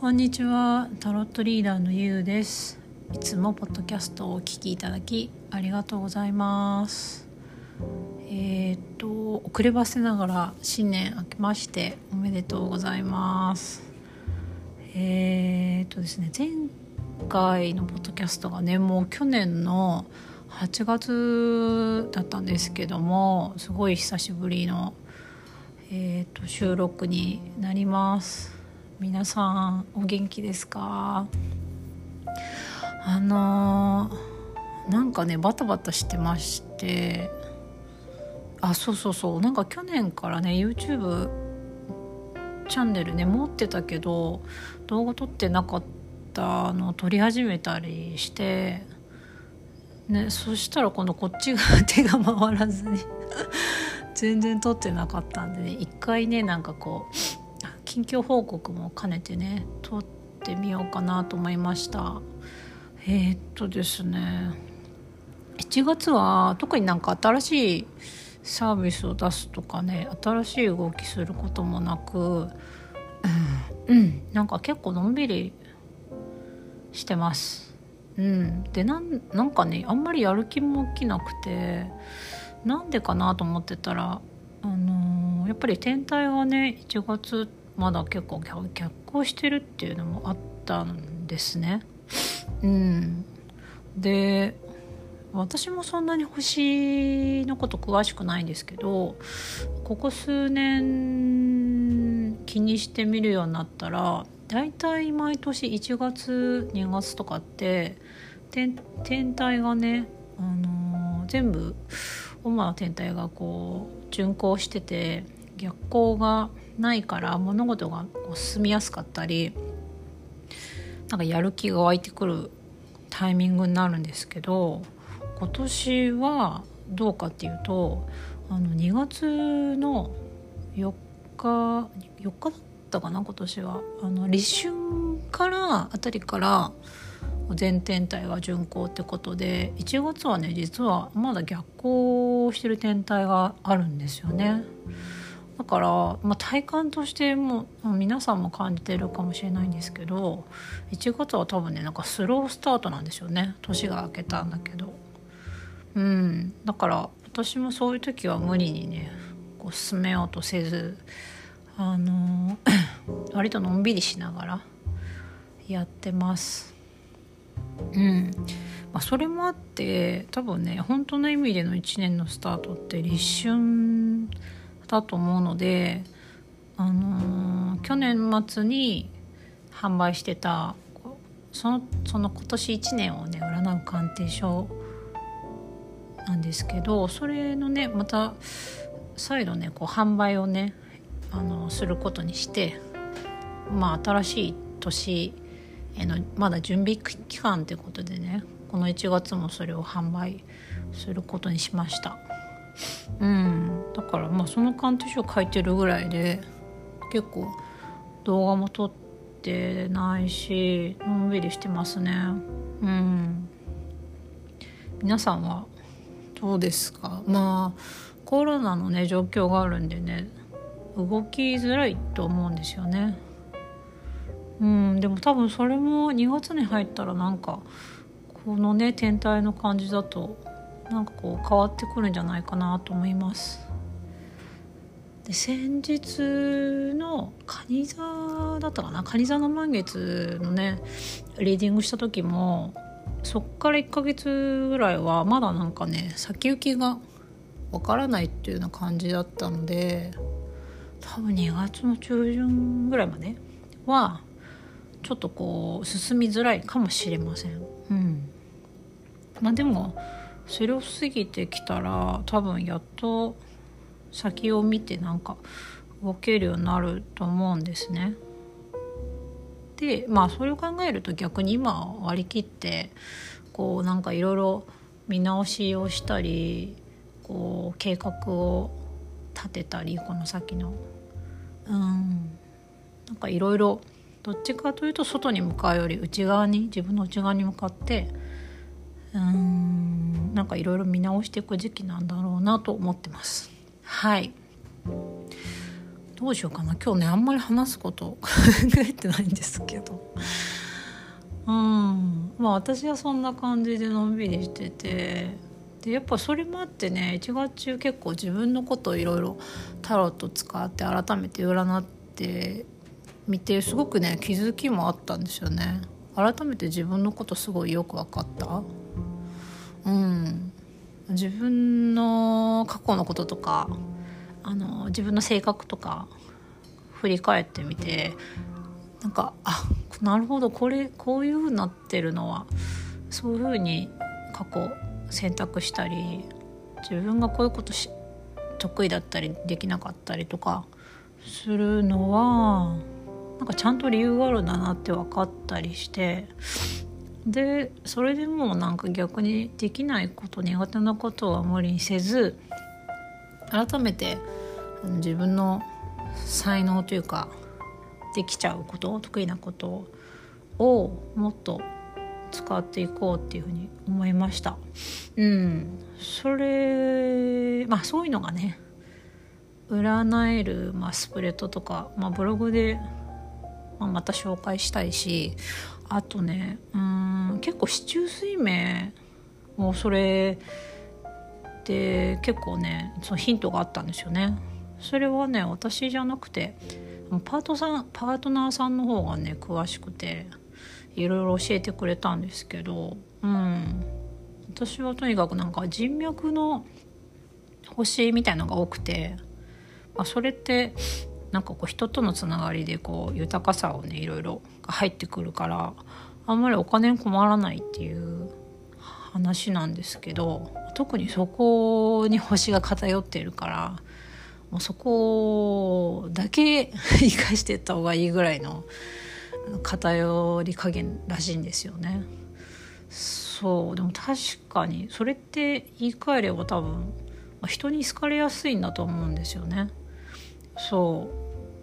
こんにちは。タロットリーダーのゆうです。いつもポッドキャストをお聞きいただきありがとうございます。えー、っと遅ればせながら新年明けましておめでとうございます。えー、っとですね前回のポッドキャストがねもう去年の8月だったんですけどもすごい久しぶりの、えーと収録になります。皆さんお元気ですか？あのー、なんかねバタバタしてまして。あそうそうそう。なんか去年からね YouTube チャンネルね持ってたけど動画撮ってなかったのを撮り始めたりして。ねそしたら今度こっちが 手が回らずに 全然撮ってなかったんでね一回ねなんかこう近況報告も兼ねてね撮ってみようかなと思いました。えー、っとですね。1月は特になんか新しいサービスを出すとかね新しい動きすることもなく、うん、なんか結構のんびりしてます。うん、でなんなんかねあんまりやる気も起きなくてなんでかなと思ってたら、あのー、やっぱり天体がね1月まだ結構逆行してるっていうのもあったんですね。うん、で私もそんなに星のこと詳しくないんですけどここ数年気にしてみるようになったら大体毎年1月2月とかって天体がね、あのー、全部主な天体がこう巡行してて逆行がないから物事が進みやすかったりなんかやる気が湧いてくるタイミングになるんですけど今年はどうかっていうとあの2月の4日4日だったかな今年はあの立春からあたりから全天体が巡行ってことで1月はね実はまだ逆行してる天体があるんですよね。だから、まあ、体感としても皆さんも感じてるかもしれないんですけど1月は多分ねなんかスロースタートなんですよね。年が明けたんだけど。うん。だから私もそういう時は無理にねこう進めようとせずあのー、割とのんびりしながらやってます。うん。まあ、それもあって多分ね本当の意味での1年のスタートって立春だと思うので、あのー、去年末に販売してたそのその今年1年をね占う鑑定書なんですけどそれのねまた再度ねこう販売をねあのすることにしてまあ新しい年へのまだ準備期間ということでねこの1月もそれを販売することにしました。うん。だからまあその鑑定書書いてるぐらいで結構動画も撮ってないしのんびりしてますね。うん。皆さんはどうですか？まあコロナのね状況があるんでね動きづらいと思うんですよね。うん。でも多分それも2月に入ったらなんかこのね天体の感じだとなんかこう変わってくるんじゃないかなと思います。で先日の蟹座だったかな？蟹座の満月のねリーディングした時もそっから1ヶ月ぐらいはまだなんかね先行きがわからないっていうような感じだったので多分2月の中旬ぐらいまではちょっとこう進みづらいかもしれません。うん、まあでもそれを過ぎてきたら多分やっと先を見てなんか動けるようになると思うんですね。でまあそれを考えると逆に今割り切ってこうなんかいろいろ見直しをしたりこう計画を立てたりこの先の。うん。なんかいろいろどっちかというと外に向かうより内側に自分の内側に向かって。うん。なんかいろいろ見直していく時期なんだろうなと思ってます。はい。どうしようかな。今日ねあんまり話すこと考えてないんですけど。うん。まあ私はそんな感じでのんびりしてて。でやっぱそれもあってね1月中結構自分のことをいろいろタロット使って改めて占ってみてすごくね気づきもあったんですよね。改めて自分のことすごいよく分かった。うん。自分の過去のこととかあの自分の性格とか振り返ってみてなんかあなるほどこれこういう風になってるのはそういう風に過去選択したり自分がこういうことし得意だったりできなかったりとかするのはなんかちゃんと理由があるんだなって分かったりしてでそれでもうなんか逆にできないこと苦手なことは無理にせず改めて自分の才能というかできちゃうこと得意なことをもっと使っていこうっていうふうに思いました。うん。それまあそういうのがね占える、まあ、スプレッドとか、まあ、ブログで、まあ、また紹介したいしあとねうん結構四柱推命もそれで結構ねそのヒントがあったんですよね。それはね私じゃなくてパートさんパートナーさんの方がね詳しくていろいろ教えてくれたんですけど、うん、私はとにかくなんか人脈の星みたいのが多くて、まあ、それってなんかこう人とのつながりでこう豊かさをねいろいろ入ってくるからあんまりお金に困らないっていう話なんですけど特にそこに星が偏ってるからもうそこだけ生かしていった方がいいぐらいの偏り加減らしいんですよね。そうでも確かにそれって言い換えれば多分人に好かれやすいんだと思うんですよね。そ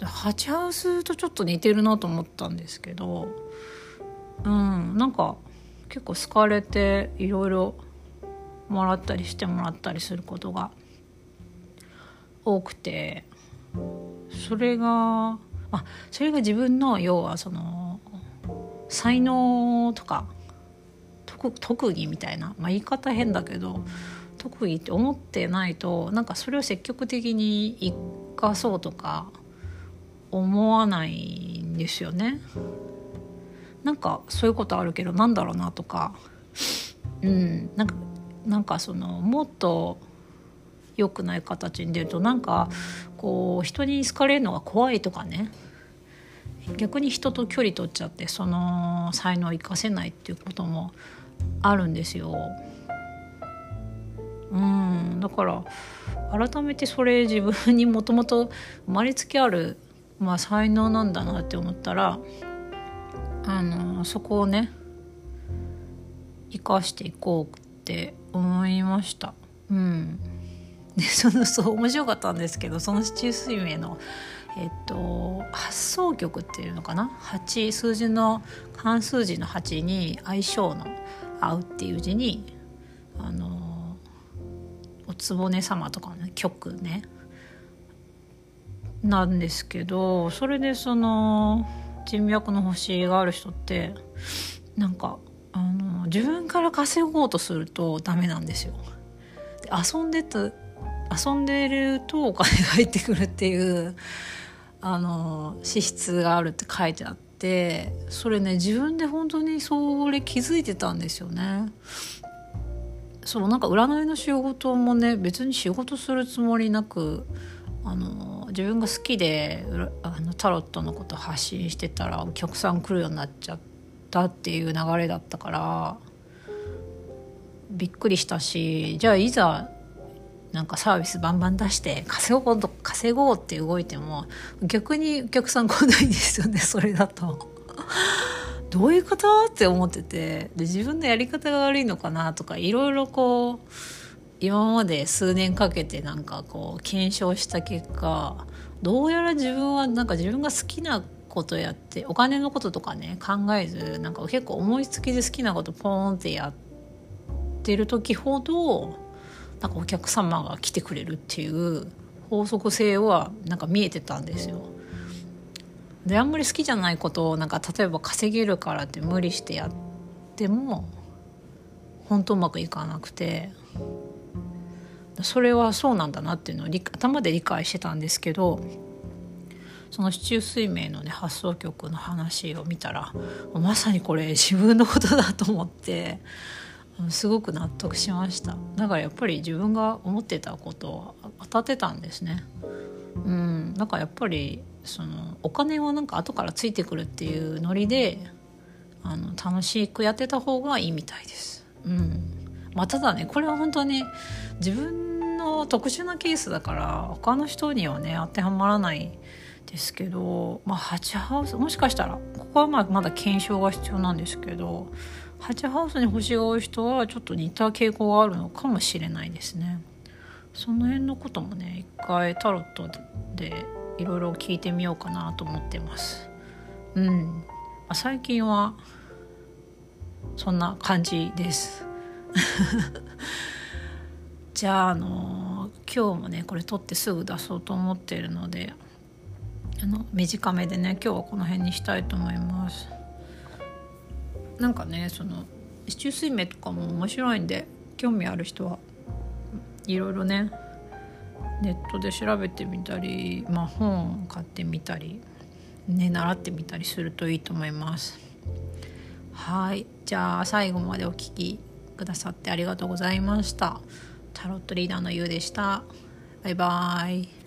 うハチハウスとちょっと似てるなと思ったんですけどうんなんか結構好かれていろいろもらったりしてもらったりすることが多くてそれがあそれが自分の要はその才能とか特技みたいな、まあ、言い方変だけど特技って思ってないとなんかそれを積極的に生かそうとか思わないんですよね。なんかそういうことあるけどなんだろうなとか。うん。なんかなんかそのもっと良くない形に出るとなんかこう人に好かれるのが怖いとかね。逆に人と距離取っちゃってその才能を生かせないっていうこともあるんですよ。うん。だから改めてそれ自分にもともと生まれつきある、まあ、才能なんだなって思ったらあのそこをね生かしていこうって思いました。うん。でそのそう面白かったんですけどその市中水明の、えっと、発想曲っていうのかな？8数字の漢数字の8に相性の「合う」っていう字にあのお局様とかの、曲ね。なんですけどそれでその人脈の星がある人ってなんかあの自分から稼ごうとするとダメなんですよ。で遊んでた遊んでるとお金が入ってくるっていうあの資質があるって書いてあってそれね自分で本当にそれ気づいてたんですよね。そうなんか占いの仕事もね別に仕事するつもりなくあの自分が好きであのタロットのこと発信してたらお客さん来るようになっちゃったっていう流れだったからびっくりしたしじゃあいざなんかサービスバンバン出して稼ごうと稼ごうって動いても逆にお客さん来ないんですよねそれだと。どういうこと？って思っててで自分のやり方が悪いのかなとかいろいろこう今まで数年かけてなんかこう検証した結果どうやら自分はなんか自分が好きなことやってお金のこととかね考えずなんか結構思いつきで好きなことポーンってやってる時ほどなんかお客様が来てくれるっていう法則性はなんか見えてたんですよ。であんまり好きじゃないことをなんか例えば稼げるからって無理してやっても本当うまくいかなくてそれはそうなんだなっていうのを頭で理解してたんですけどその市中水明のね発想局の話を見たらまさにこれ自分のことだと思ってすごく納得しました。だからやっぱり自分が思ってたことは当たってたんですね。うん。だからやっぱりそのお金はなんか後からついてくるっていうノリであの楽しくやってた方がいいみたいです。うん。まあただねこれは本当に自分の特殊なケースだから他の人にはね当てはまらないですけど、まあ、ハチハウスもしかしたらここはまあまだ検証が必要なんですけどハチハウスに星が多い人はちょっと似た傾向があるのかもしれないですね。その辺のこともね一回タロットでいろいろ聞いてみようかなと思ってます。うん、ま、最近はそんな感じです。じゃああの今日もねこれ撮ってすぐ出そうと思っているのであの短めでね今日はこの辺にしたいと思います。なんかねその市中水明とかも面白いんで興味ある人はいろいろねネットで調べてみたり、まあ、本買ってみたり、ね、習ってみたりするといいと思います。はいじゃあ最後までお聴きくださってありがとうございました。タロットリーダーのゆうでした。バイバーイ。